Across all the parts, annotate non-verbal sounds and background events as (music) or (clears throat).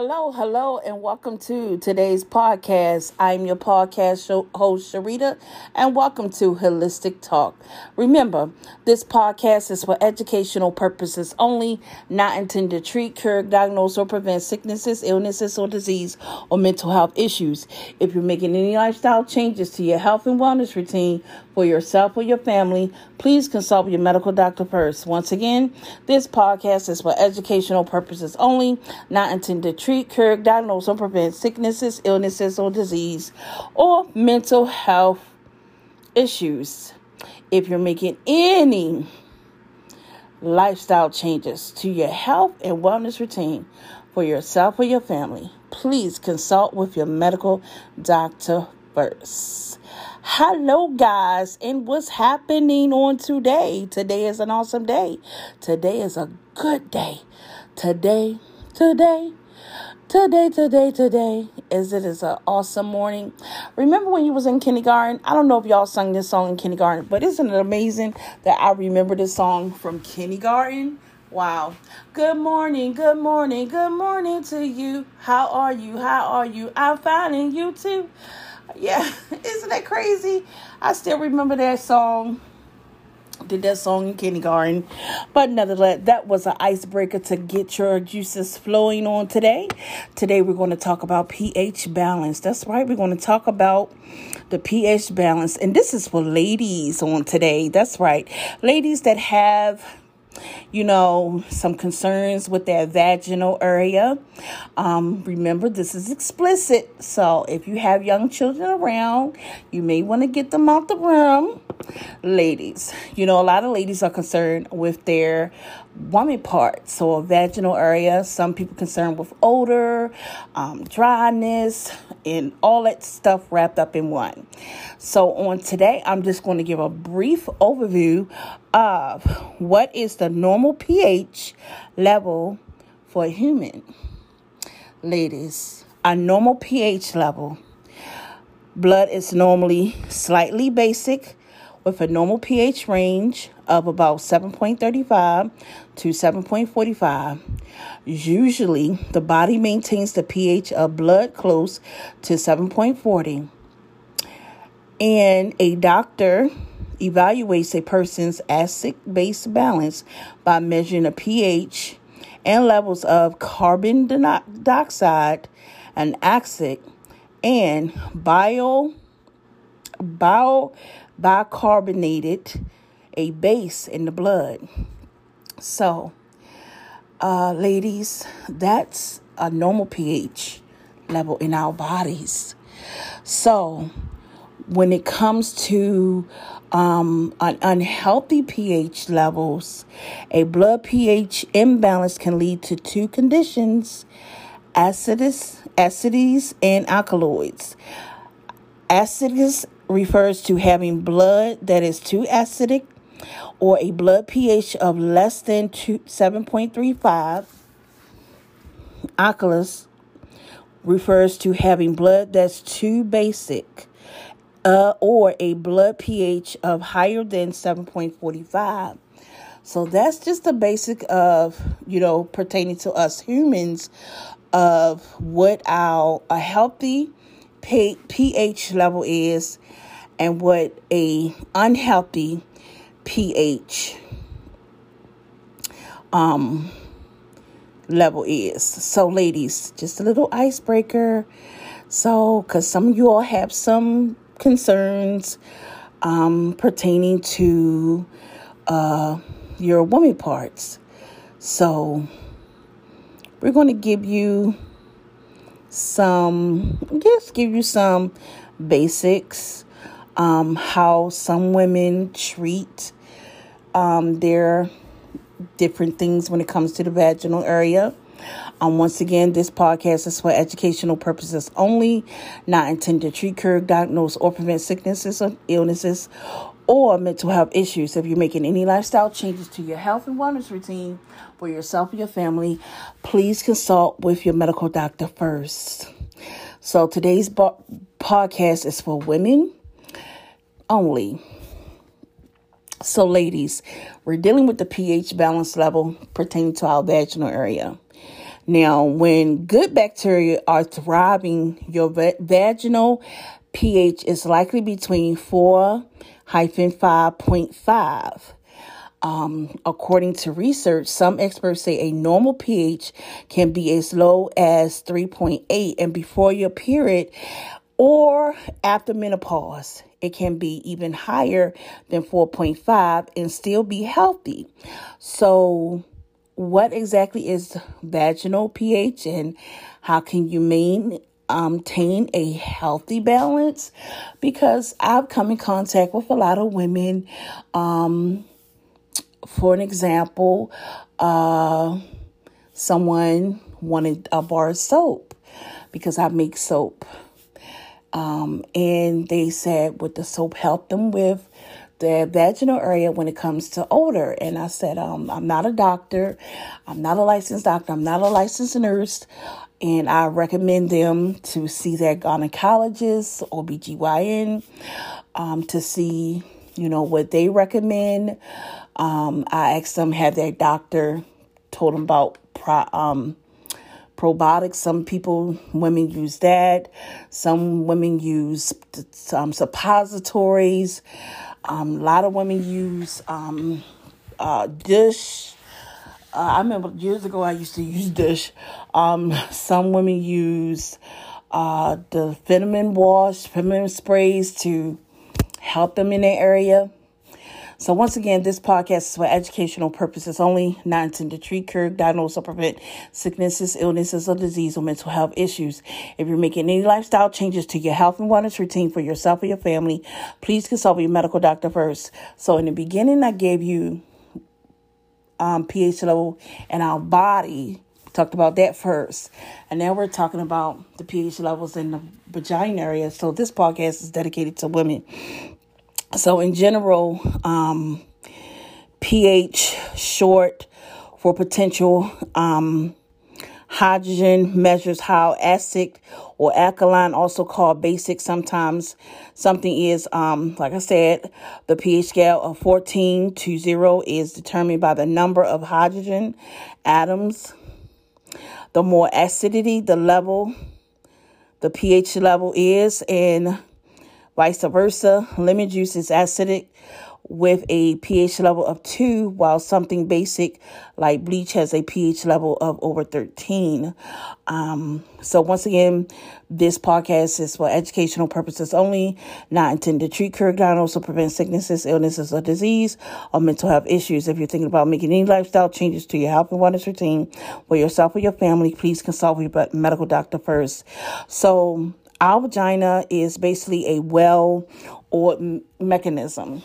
Hello, hello, and welcome to today's podcast. I'm your podcast show, host, Sharita, and welcome to Holistic Talk. Remember, this podcast is for educational purposes only, not intended to treat, cure, diagnose, or prevent sicknesses, illnesses, or disease, or mental health issues. If you're making any lifestyle changes to your health and wellness routine for yourself or your family, please consult your medical doctor first. Once again, this podcast is for educational purposes only, not intended treat, cure, diagnose, or prevent sicknesses, illnesses, or disease, or mental health issues. If you're making any lifestyle changes to your health and wellness routine for yourself or your family, please consult with your medical doctor first. Hello, guys, and what's happening on today? Today is an awesome day. Today is a good day. Today, today, Today, today, today is it is an awesome morning. Remember when you was in kindergarten? I don't know if y'all sung this song in kindergarten, but isn't it amazing that I remember this song from kindergarten? Wow. Good morning, good morning, good morning to you. How are you? How are you? I'm finding you too. Yeah, (laughs) isn't that crazy? I still remember that song did that song in kindergarten. But nevertheless, that was an icebreaker to get your juices flowing on today. Today, we're going to talk about pH balance. That's right, we're going to talk about the pH balance. And this is for ladies on today. That's right, ladies that have you know, some concerns with their vaginal area. Um, remember, this is explicit. So if you have young children around, you may want to get them out the room. Ladies, you know, a lot of ladies are concerned with their woman part, so vaginal area. Some people concerned with odor, um, dryness, and all that stuff wrapped up in one. So on today, I'm just going to give a brief overview of what is the normal pH level for a human. Ladies, a normal pH level. Blood is normally slightly basic with a normal pH range of about 7.35 to 7.45. Usually, the body maintains the pH of blood close to 7.40. And a doctor evaluates a person's acid base balance by measuring the pH and levels of carbon dioxide and acid and bio bio bicarbonated a base in the blood. So, uh, ladies, that's a normal pH level in our bodies. So, when it comes to um, un- unhealthy pH levels, a blood pH imbalance can lead to two conditions acids, acidities, and alkaloids. Acidities refers to having blood that is too acidic or a blood pH of less than two, 7.35. Alkalis refers to having blood that's too basic uh, or a blood pH of higher than 7.45. So that's just the basic of, you know, pertaining to us humans of what our a healthy pH level is and what a unhealthy pH um level is. So ladies, just a little icebreaker. So cuz some of you all have some concerns um, pertaining to uh, your woman parts. So, we're going to give you some, just give you some basics, um, how some women treat um, their different things when it comes to the vaginal area. Um, once again, this podcast is for educational purposes only, not intended to treat, cure, diagnose, or prevent sicknesses or illnesses or mental health issues. If you're making any lifestyle changes to your health and wellness routine for yourself and your family, please consult with your medical doctor first. So today's bo- podcast is for women only. So, ladies, we're dealing with the pH balance level pertaining to our vaginal area. Now, when good bacteria are thriving, your vaginal pH is likely between 4 hyphen 5.5. Um, according to research, some experts say a normal pH can be as low as 3.8, and before your period or after menopause, it can be even higher than 4.5 and still be healthy. So, what exactly is vaginal pH and how can you maintain um, a healthy balance? Because I've come in contact with a lot of women. Um, for an example, uh, someone wanted a bar of soap because I make soap. Um, and they said, would the soap help them with the vaginal area when it comes to odor? And I said, um, I'm not a doctor. I'm not a licensed doctor. I'm not a licensed nurse. And I recommend them to see their gynecologist or BGYN um, to see, you know, what they recommend. Um, I asked them, have their doctor told them about pro, um, probiotics. Some people, women use that. Some women use um, suppositories. Um, a lot of women use um, uh, douche. Uh, I remember years ago I used to use douche. Um, some women use uh, the feminine wash, feminine sprays to help them in that area. So once again, this podcast is for educational purposes only, not intended to treat, cure, diagnose, or prevent sicknesses, illnesses, or disease or mental health issues. If you're making any lifestyle changes to your health and wellness routine for yourself or your family, please consult your medical doctor first. So in the beginning, I gave you um, pH level in our body. Talked about that first. And now we're talking about the pH levels in the vagina area. So this podcast is dedicated to women. So, in general, um, pH short for potential um, hydrogen measures how acidic or alkaline, also called basic. Sometimes something is, um, like I said, the pH scale of 14 to 0 is determined by the number of hydrogen atoms. The more acidity, the level, the pH level is, and Vice versa, lemon juice is acidic with a pH level of 2, while something basic like bleach has a pH level of over 13. Um, so, once again, this podcast is for educational purposes only, not intended to treat, cure, diagnose, or prevent sicknesses, illnesses, or disease, or mental health issues. If you're thinking about making any lifestyle changes to your health and wellness routine for yourself or your family, please consult with your medical doctor first. So, our vagina is basically a well oiled mechanism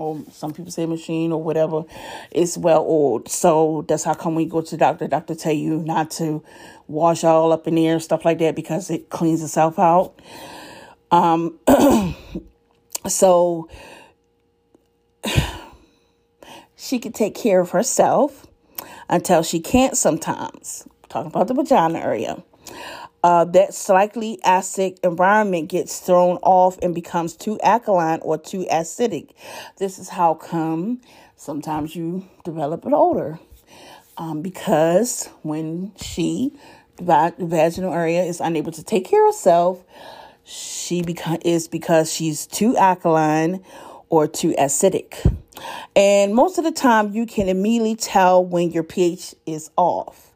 or some people say machine or whatever it's well oiled. So that's how come we go to the doctor. Doctor tell you not to wash all up in there and stuff like that because it cleans itself out. Um (clears throat) so (sighs) she can take care of herself until she can't sometimes. Talking about the vagina area uh, that slightly acidic environment gets thrown off and becomes too alkaline or too acidic. This is how come sometimes you develop an odor. Um, because when she, the vaginal area, is unable to take care of herself, she beca- is because she's too alkaline or too acidic. And most of the time, you can immediately tell when your pH is off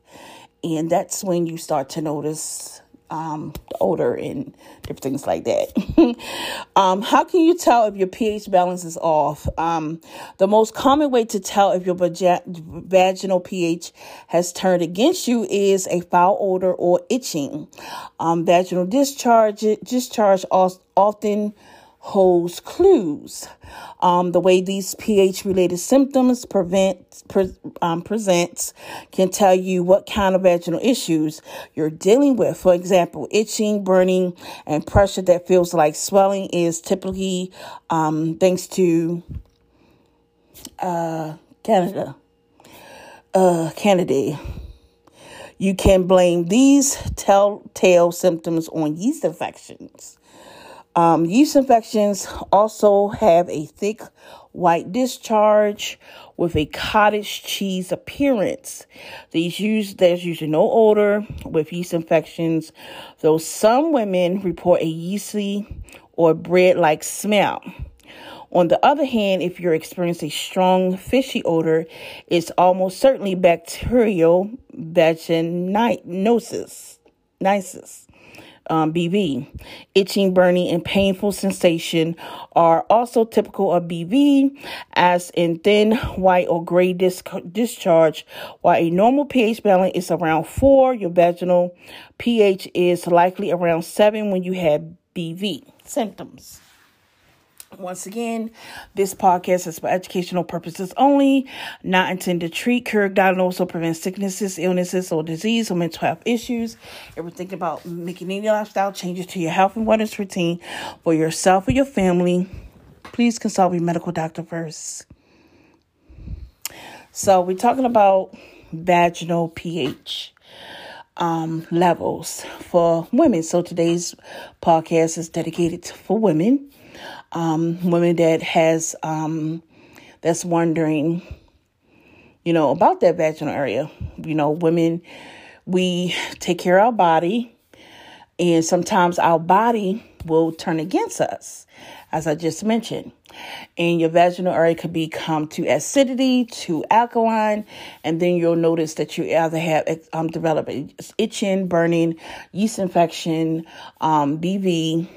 and that's when you start to notice um, the odor and different things like that. (laughs) um, how can you tell if your pH balance is off? Um, the most common way to tell if your vaginal pH has turned against you is a foul odor or itching. Um, vaginal discharge discharge often holds clues. Um, the way these pH related symptoms prevent, pre, um, presents can tell you what kind of vaginal issues you're dealing with. For example, itching, burning, and pressure that feels like swelling is typically um, thanks to uh, Candida. Uh, Candida. You can blame these telltale symptoms on yeast infections Um, yeast infections also have a thick white discharge with a cottage cheese appearance. These use there's usually no odor with yeast infections, though some women report a yeasty or bread-like smell. On the other hand, if you're experiencing strong fishy odor, it's almost certainly bacterial vaginosis. Nisus um, BV. Itching, burning, and painful sensation are also typical of BV, as in thin white or gray disc- discharge. While a normal pH balance is around 4, your vaginal pH is likely around 7 when you have BV symptoms. Once again, this podcast is for educational purposes only, not intended to treat, cure, diagnose, or prevent sicknesses, illnesses, or disease or mental health issues. If we're thinking about making any lifestyle changes to your health and wellness routine for yourself or your family, please consult your medical doctor first. So, we're talking about vaginal pH um, levels for women. So, today's podcast is dedicated to for women um, women that has um, that's wondering, you know, about that vaginal area. You know, women, we take care of our body, and sometimes our body will turn against us, as I just mentioned. And your vaginal area could become too acidity, too alkaline, and then you'll notice that you either have um, develop itching, burning, yeast infection, um, BV,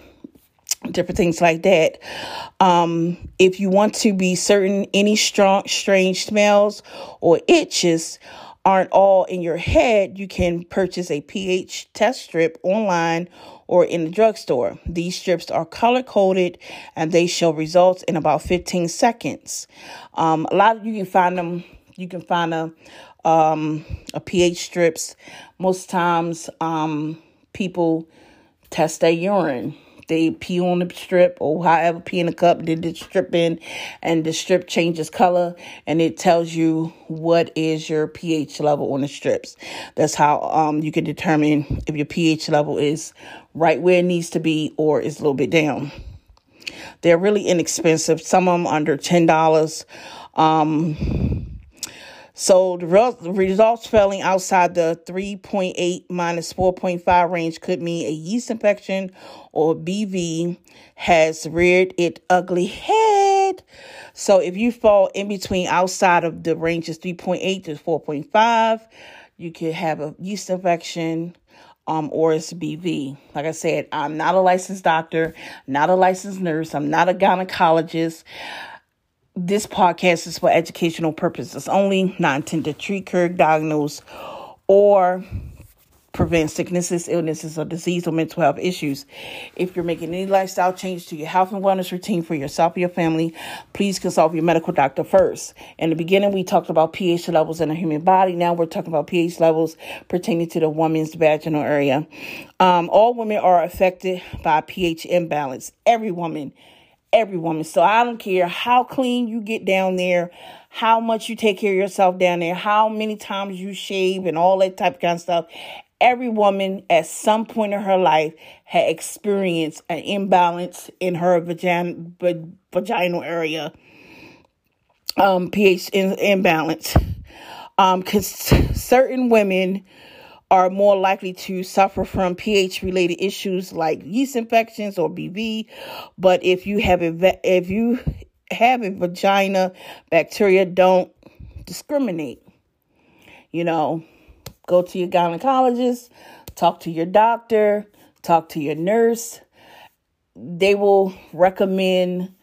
different things like that. Um, if you want to be certain any strong, strange smells or itches aren't all in your head, you can purchase a pH test strip online or in the drugstore. These strips are color coded and they show results in about 15 seconds. Um, a lot of you can find them. You can find a um, a pH strips. Most times, um, people test their urine they pee on the strip or however pee in a cup, did the strip in, and the strip changes color and it tells you what is your pH level on the strips. That's how um, you can determine if your pH level is right where it needs to be or is a little bit down. They're really inexpensive. Some of them under ten dollars. Um, so the results falling outside the 3.8 minus 4.5 range could mean a yeast infection or BV has reared its ugly head. So if you fall in between outside of the ranges 3.8 to 4.5, you could have a yeast infection um, or it's BV. Like I said, I'm not a licensed doctor, not a licensed nurse, I'm not a gynecologist this podcast is for educational purposes only, not intended to treat, cure, diagnose, or prevent sicknesses, illnesses, or disease or mental health issues. If you're making any lifestyle change to your health and wellness routine for yourself or your family, please consult your medical doctor first. In the beginning, we talked about pH levels in the human body. Now we're talking about pH levels pertaining to the woman's vaginal area. Um, all women are affected by pH imbalance. Every woman every woman. So I don't care how clean you get down there, how much you take care of yourself down there, how many times you shave and all that type of kind of stuff. Every woman at some point in her life had experienced an imbalance in her vagin- vaginal area, um, pH in- imbalance. Um, cause certain women are more likely to suffer from pH related issues like yeast infections or BV. But if you have a if you have a vagina bacteria, don't discriminate. You know, go to your gynecologist, talk to your doctor, talk to your nurse. They will recommend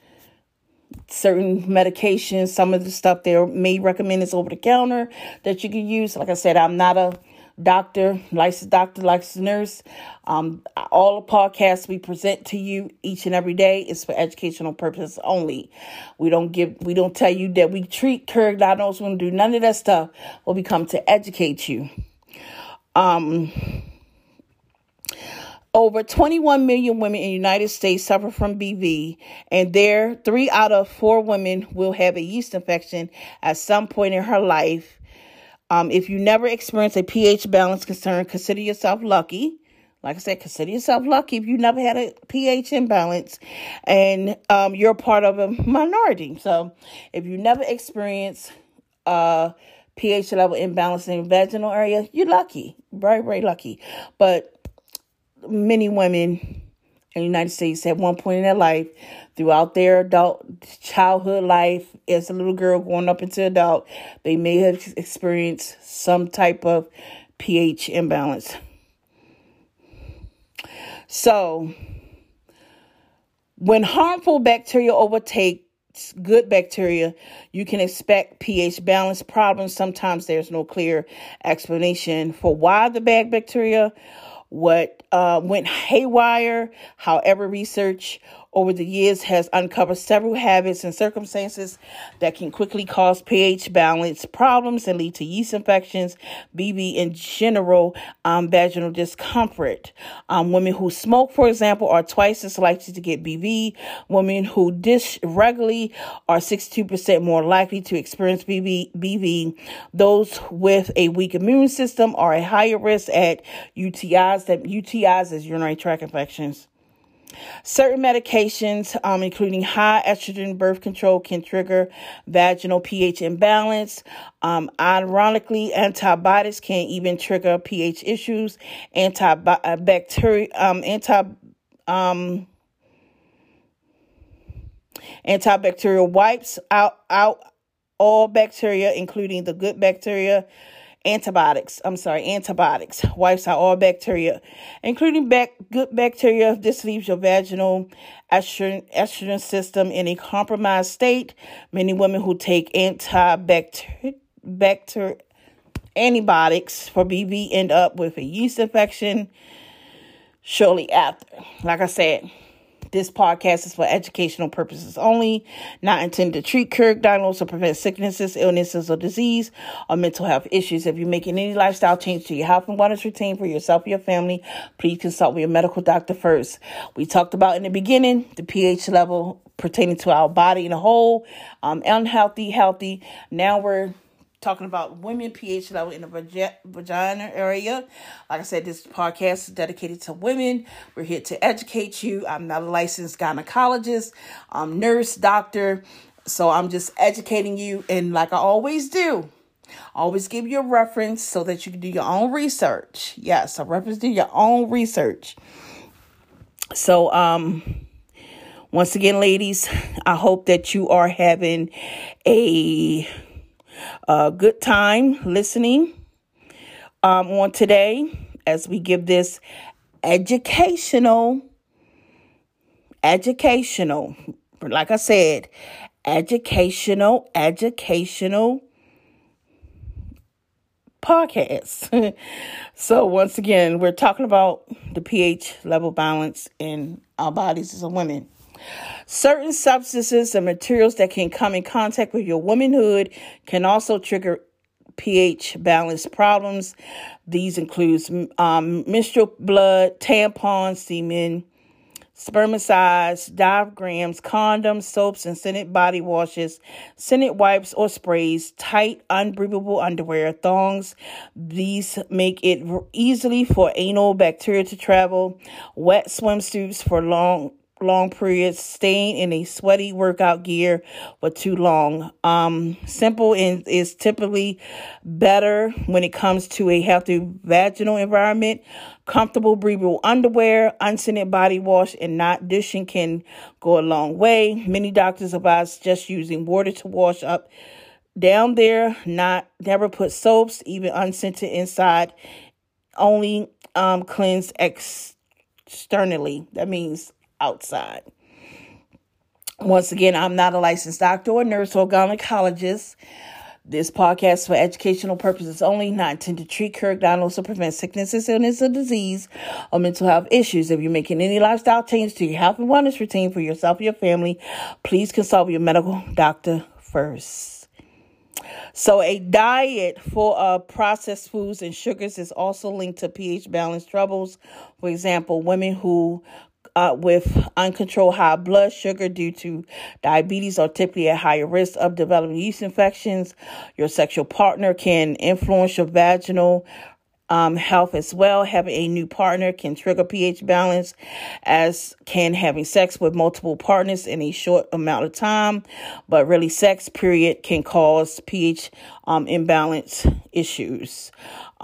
certain medications. Some of the stuff they may recommend is over the counter that you can use. Like I said, I'm not a doctor, licensed doctor, licensed nurse. Um, all the podcasts we present to you each and every day is for educational purposes only. We don't give, we don't tell you that we treat, cure, diagnose, we don't do none of that stuff. But we come to educate you. Um, over 21 million women in the United States suffer from BV, and there, three out of four women will have a yeast infection at some point in her life um, if you never experience a pH balance concern, consider yourself lucky. like I said, consider yourself lucky if you never had a pH imbalance and um, you're part of a minority. So if you never experienced a pH level imbalance in vaginal area, you're lucky, very, very lucky. But many women in the United States at one point in their life, throughout their adult childhood life, as a little girl growing up into adult, they may have experienced some type of pH imbalance. So, when harmful bacteria overtakes good bacteria, you can expect pH balance problems. Sometimes there's no clear explanation for why the bad bacteria what uh, went haywire. However, research over the years has uncovered several habits and circumstances that can quickly cause pH balance problems and lead to yeast infections, BV, in general um, vaginal discomfort. Um, women who smoke, for example, are twice as likely to get BV. Women who douche regularly are 62% more likely to experience BV. BV. Those with a weak immune system are at higher risk at UTIs. That UTIs is urinary tract infections. Certain medications, um, including high estrogen birth control, can trigger vaginal pH imbalance. Um, ironically, antibiotics can even trigger pH issues. Antibacterial, uh, um, anti, um, antibacterial wipes out out all bacteria, including the good bacteria antibiotics. I'm sorry, antibiotics wipes out all bacteria, including bac- good bacteria. This leaves your vaginal estrogen, estrogen system in a compromised state. Many women who take antibacterial bacter, antibiotics for BV end up with a yeast infection shortly after. Like I said, this podcast is for educational purposes only, not intended to treat, cure, diagnose, or prevent sicknesses, illnesses, or disease, or mental health issues. If you're making any lifestyle change to your health and wellness routine for yourself or your family, please consult with your medical doctor first. We talked about in the beginning the pH level pertaining to our body in a whole, um, unhealthy, healthy. Now we're talking about women pH level in the vagina area. Like I said, this podcast is dedicated to women. We're here to educate you. I'm not a licensed gynecologist, I'm nurse, doctor. So I'm just educating you. And like I always do, always give you a reference so that you can do your own research. Yes, a reference to your own research. So, um, once again, ladies, I hope that you are having a a good time listening um, on today as we give this educational, educational, like I said, educational, educational podcast. (laughs) so, once again, we're talking about the pH level balance in our bodies as a women. Certain substances and materials that can come in contact with your womanhood can also trigger pH balance problems. These include um, menstrual blood, tampons, semen, spermicides, diaphragms, condoms, soaps, and scented body washes, scented wipes or sprays, tight, unbreathable underwear, thongs. These make it easily for anal bacteria to travel, wet swimsuits for long long periods, staying in a sweaty workout gear for too long. Um, simple and is typically better when it comes to a healthy vaginal environment. Comfortable, breathable underwear, unscented body wash, and not douching can go a long way. Many doctors advise just using water to wash up down there. Not never put soaps, even unscented inside. Only um, cleanse externally. That means outside. Once again, I'm not a licensed doctor or nurse or gynecologist. This podcast is for educational purposes only, not intended to treat, cure, diagnose, or prevent sicknesses, illness, or disease, or mental health issues. If you're making any lifestyle change to your health and wellness routine for yourself or your family, please consult your medical doctor first. So, a diet full uh, of processed foods and sugars is also linked to pH balance troubles. For example, women who uh, with uncontrolled high blood sugar due to diabetes are typically at higher risk of developing yeast infections. Your sexual partner can influence your vaginal um, health as well. Having a new partner can trigger pH balance, as can having sex with multiple partners in a short amount of time. But really, sex period can cause pH um, imbalance issues.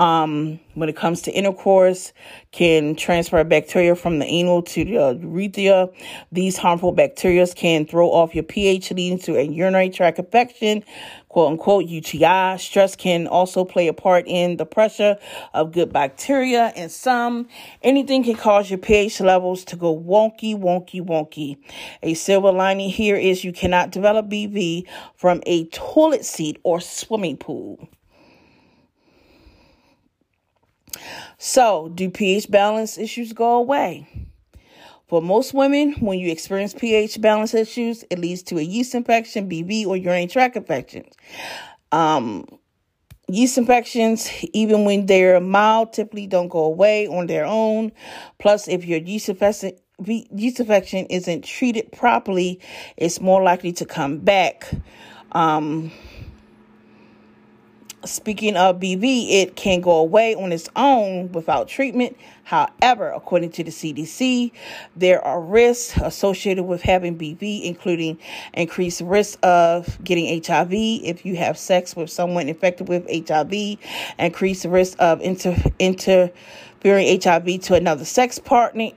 Um, when it comes to intercourse, can transfer bacteria from the anal to the urethra. These harmful bacteria can throw off your pH, leading to a urinary tract infection, quote unquote UTI. Stress can also play a part in the pressure of good bacteria, and some anything can cause your pH levels to go wonky, wonky, wonky. A silver lining here is you cannot develop BV from a toilet seat or swimming pool. So, do pH balance issues go away? For most women, when you experience pH balance issues, it leads to a yeast infection, BV, or urinary tract infections. Um, yeast infections, even when they're mild, typically don't go away on their own. Plus, if your yeast infection yeast infection isn't treated properly, it's more likely to come back. Um, Speaking of BV, it can go away on its own without treatment. However, according to the CDC, there are risks associated with having BV, including increased risk of getting HIV if you have sex with someone infected with HIV, increased risk of inter- interfering HIV to another sex partner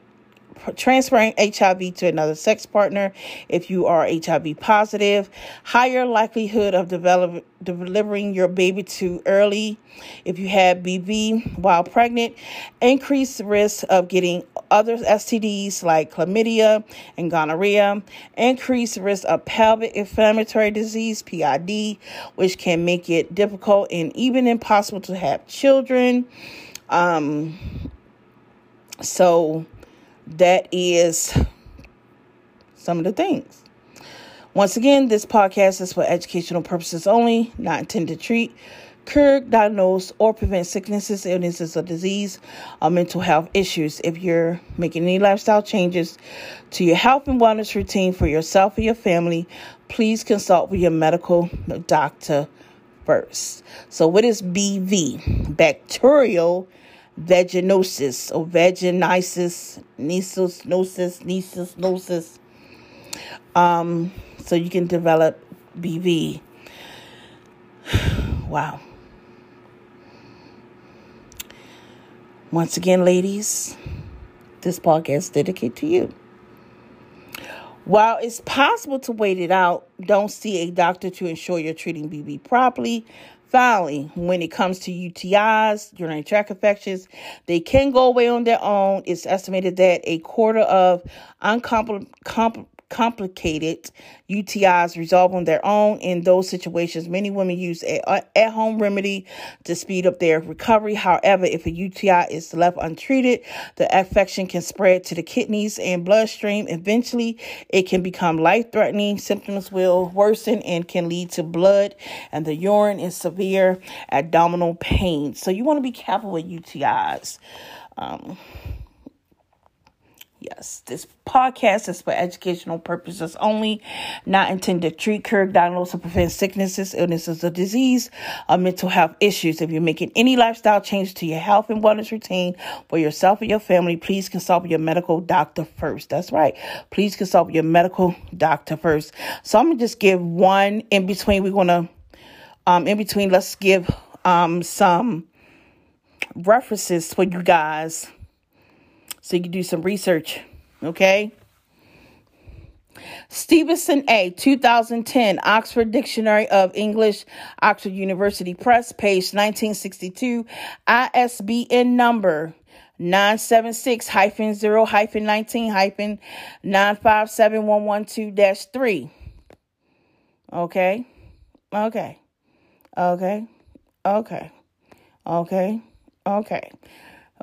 transferring HIV to another sex partner if you are HIV positive, higher likelihood of develop, delivering your baby too early if you had BV while pregnant, increased risk of getting other STDs like chlamydia and gonorrhea, increased risk of pelvic inflammatory disease, PID, which can make it difficult and even impossible to have children. Um, so, that is some of the things. Once again, this podcast is for educational purposes only, not intended to treat, cure, diagnose, or prevent sicknesses, illnesses, or disease, or mental health issues. If you're making any lifestyle changes to your health and wellness routine for yourself or your family, please consult with your medical doctor first. So, what is BV? Bacterial vaginosis or vaginitis, nisus, nosis, nisus. Um, so you can develop BV. (sighs) wow. Once again, ladies, this podcast is dedicated to you. While it's possible to wait it out, don't see a doctor to ensure you're treating BV properly. Finally, when it comes to UTIs, urinary tract infections, they can go away on their own. It's estimated that a quarter of uncomplicated complicated UTIs resolve on their own. In those situations, many women use a at home remedy to speed up their recovery. However, if a UTI is left untreated, the infection can spread to the kidneys and bloodstream. Eventually, it can become life threatening. Symptoms will worsen and can lead to blood and the urine and severe abdominal pain. So, you want to be careful with UTIs. Um, Yes, this podcast is for educational purposes only, not intended to treat, cure, diagnose, or prevent sicknesses, illnesses, or disease, or mental health issues. If you're making any lifestyle change to your health and wellness routine for yourself or your family, please consult your medical doctor first. That's right. Please consult your medical doctor first. So I'm gonna just give one in between. We're gonna um in between. Let's give um some references for you guys so you can do some research. Okay. Stevenson A, 2010, Oxford Dictionary of English, Oxford University Press, page 1962, ISBN number 976 0 19 957112 3. Okay. Okay. Okay. Okay. Okay. Okay.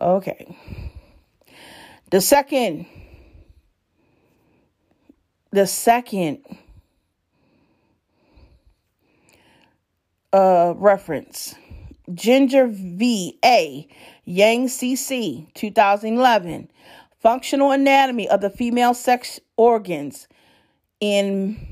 Okay. The second, the second uh, reference, Ginger V. A. Yang CC, 2011, Functional Anatomy of the Female Sex Organs in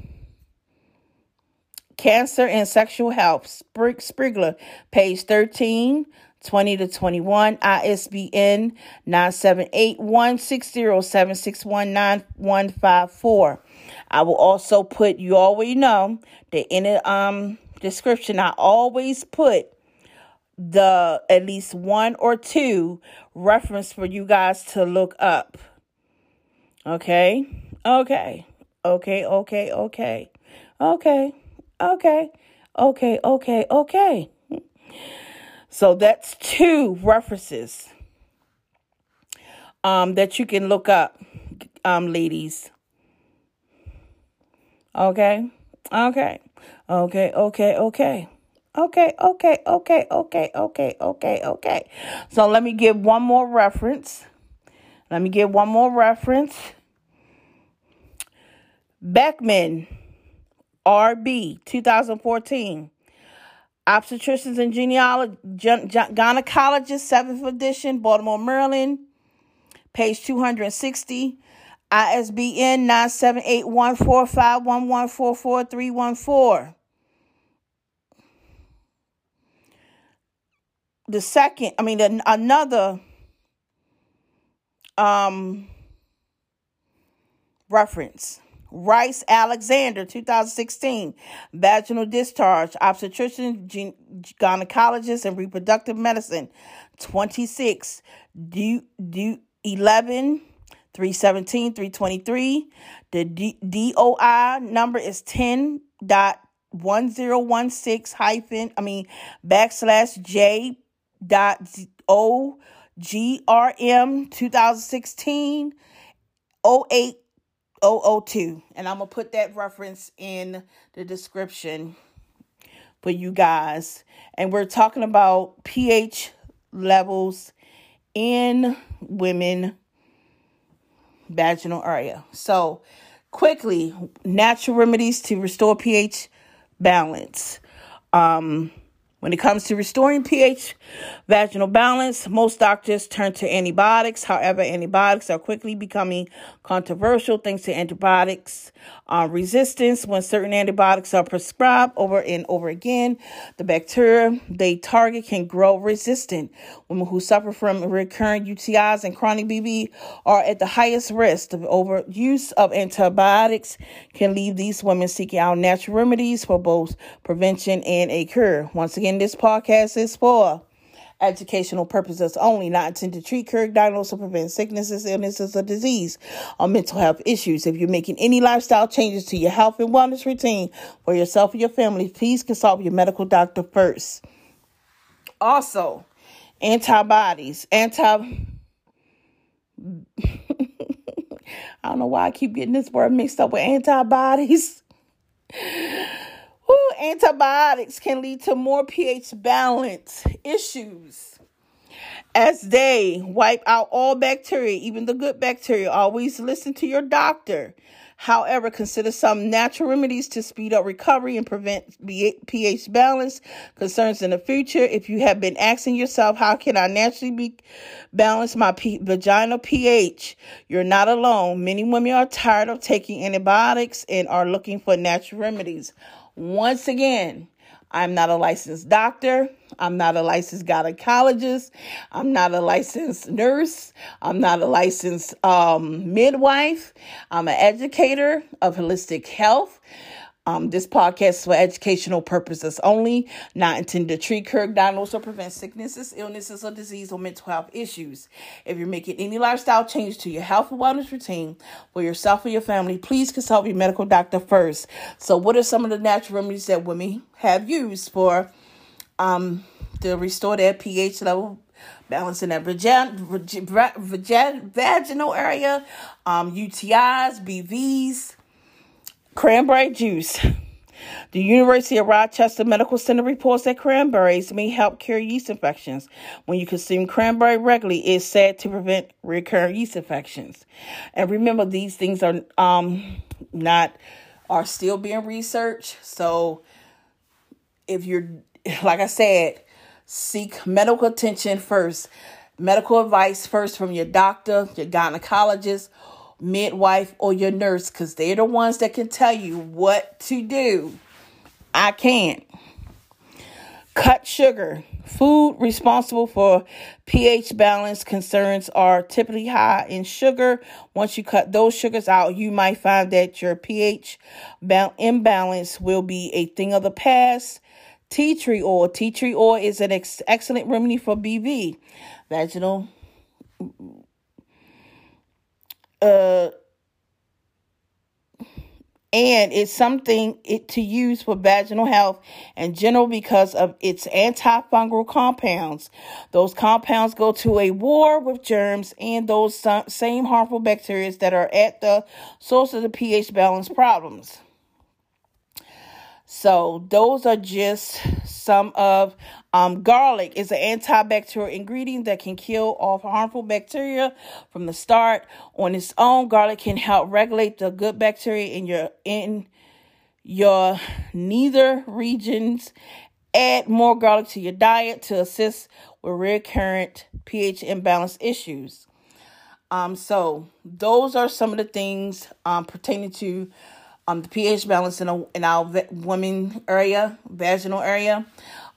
Cancer and Sexual Health, Springer, page 13 20 to 21, ISBN 978-160-761-9154. I will also put, you already know, that in the um, description, I always put the at least one or two reference for you guys to look up. Okay? Okay. Okay, okay, okay. Okay. Okay. Okay, okay, okay. So that's two references um, that you can look up, um, ladies. Okay, okay, okay, okay, okay. Okay, okay, okay, okay, okay, okay, okay. So let me give one more reference. Let me give one more reference. Beckmann, RB, 2014. Obstetricians and Genealog- Gynecologist, 7th edition, Baltimore, Maryland, page 260. ISBN 9781451144314. The second, I mean, another um, reference Rice Alexander, 2016, vaginal discharge, obstetrician, gynecologist, and reproductive medicine, 26, D, D, 11, 317, 323. The D, DOI number is 10 dot 1016 hyphen, I mean, backslash J dot O G R M 2016 08 002. And I'm going to put that reference in the description for you guys. And we're talking about pH levels in women vaginal area. So, quickly, natural remedies to restore pH balance. Um, when it comes to restoring pH vaginal balance, most doctors turn to antibiotics. However, antibiotics are quickly becoming controversial thanks to antibiotics uh, resistance. When certain antibiotics are prescribed over and over again, the bacteria they target can grow resistant. Women who suffer from recurrent UTIs and chronic BV are at the highest risk. The overuse of antibiotics can leave these women seeking out natural remedies for both prevention and a cure. Once again, this podcast is for educational purposes only, not intended to treat, cure, diagnose, or prevent sicknesses, illnesses, or disease or mental health issues. If you're making any lifestyle changes to your health and wellness routine for yourself or your family, please consult your medical doctor first. Also, antibodies, anti. (laughs) I don't know why I keep getting this word mixed up with antibodies. (laughs) Ooh, antibiotics can lead to more pH balance issues as they wipe out all bacteria, even the good bacteria. Always listen to your doctor. However, consider some natural remedies to speed up recovery and prevent pH balance concerns in the future. If you have been asking yourself, how can I naturally be balance my P- vaginal pH? You're not alone. Many women are tired of taking antibiotics and are looking for natural remedies. Once again, I'm not a licensed doctor. I'm not a licensed gynecologist. I'm not a licensed nurse. I'm not a licensed um, midwife. I'm an educator of holistic health. Um, this podcast is for educational purposes only, not intended to treat, cure, diagnose, or prevent sicknesses, illnesses, or disease or mental health issues. If you're making any lifestyle change to your health and wellness routine for yourself or your family, please consult your medical doctor first. So, what are some of the natural remedies that women have used for um, to restore their pH level? Balancing that vagin- vagin- vaginal area, um, UTIs, BVs, Cranberry juice. The University of Rochester Medical Center reports that cranberries may help cure yeast infections. When you consume cranberry regularly, it's said to prevent recurrent yeast infections. And remember, these things are um not are still being researched. So if you're (laughs) like I said, seek medical attention first, medical advice first from your doctor, your gynecologist, midwife, or your nurse because they're the ones that can tell you what to do. I can't. Cut sugar. Food responsible for pH balance concerns are typically high in sugar. Once you cut those sugars out, you might find that your pH imbalance will be a thing of the past. Tea tree oil. Tea tree oil is an ex- excellent remedy for BV, vaginal uh and it's something it, to use for vaginal health in general because of its antifungal compounds. Those compounds go to a war with germs and those same harmful bacteria that are at the source of the pH balance problems. So those are just some of um, garlic is an antibacterial ingredient that can kill off harmful bacteria from the start. On its own, garlic can help regulate the good bacteria in your in your nether regions. Add more garlic to your diet to assist with recurrent pH imbalance issues. Um, so those are some of the things um, pertaining to um, the pH balance in, a, in our women area, vaginal area.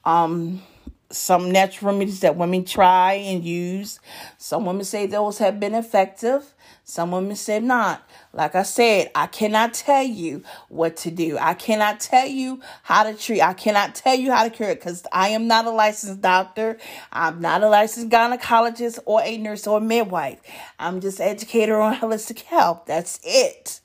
Um, some natural remedies that women try and use. Some women say those have been effective. Some women say not. Like I said, I cannot tell you what to do. I cannot tell you how to treat. I cannot tell you how to cure it because I am not a licensed doctor. I'm not a licensed gynecologist or a nurse or a midwife. I'm just educator on holistic health. That's it.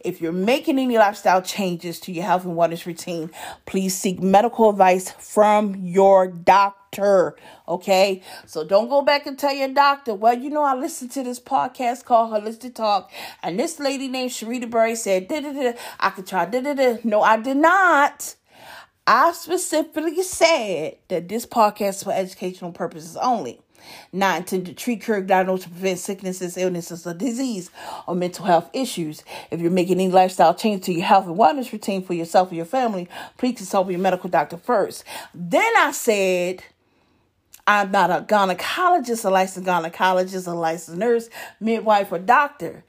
If you're making any lifestyle changes to your health and wellness routine, please seek medical advice from your doctor. Okay. So don't go back and tell your doctor, well, you know, I listened to this podcast called Holistic Talk, and this lady named Sharita Berry said, da, da, da, I could try. Da, da, da. No, I did not. I specifically said that this podcast is for educational purposes only not intended to treat, cure, diagnose, prevent sicknesses, illnesses, or disease, or mental health issues. If you're making any lifestyle change to your health and wellness routine for yourself or your family, please consult with your medical doctor first. Then I said, I'm not a gynecologist, a licensed gynecologist, a licensed nurse, midwife, or doctor.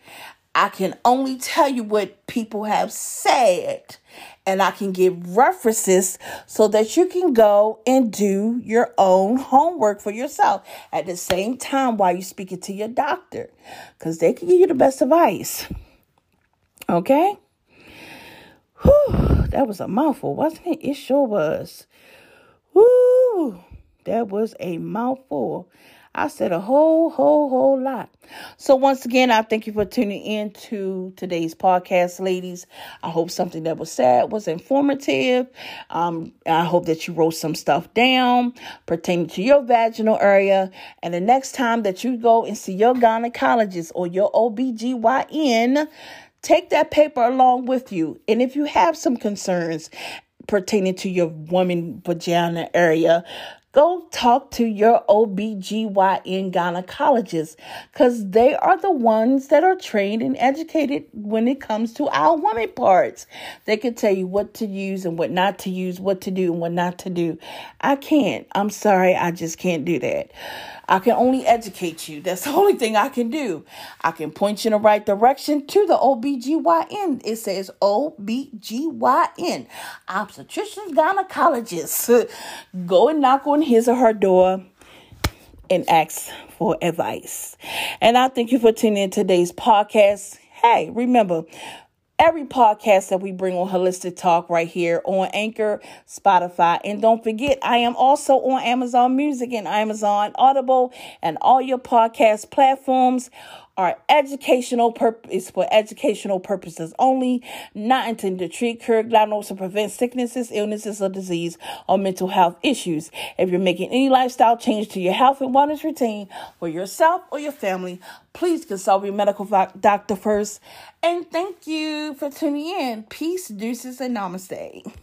I can only tell you what people have said and I can give references so that you can go and do your own homework for yourself at the same time while you're speaking to your doctor because they can give you the best advice. Okay? Whew, that was a mouthful, wasn't it? It sure was. Woo! That was a mouthful. I said a whole, whole, whole lot. So once again, I thank you for tuning in to today's podcast, ladies. I hope something that was said was informative. Um, I hope that you wrote some stuff down pertaining to your vaginal area. And the next time that you go and see your gynecologist or your OBGYN, take that paper along with you. And if you have some concerns pertaining to your woman vagina area, Go talk to your OBGYN gynecologist because they are the ones that are trained and educated when it comes to our woman parts. They can tell you what to use and what not to use, what to do and what not to do. I can't. I'm sorry. I just can't do that. I can only educate you. That's (laughs) the only thing I can do. I can point you in the right direction to the OBGYN. It says OBGYN, obstetrician gynecologist. (laughs) Go and knock on his or her door and ask for advice. And I thank you for tuning in today's podcast. Hey, remember, every podcast that we bring on Holistic Talk right here on Anchor, Spotify. And don't forget, I am also on Amazon Music and Amazon Audible and all your podcast platforms are educational purpose for educational purposes only, not intended to treat, cure, diagnose, or prevent sicknesses, illnesses, or disease, or mental health issues. If you're making any lifestyle change to your health and wellness routine for yourself or your family, please consult your medical doctor first. And thank you for tuning in. Peace, deuces, and namaste.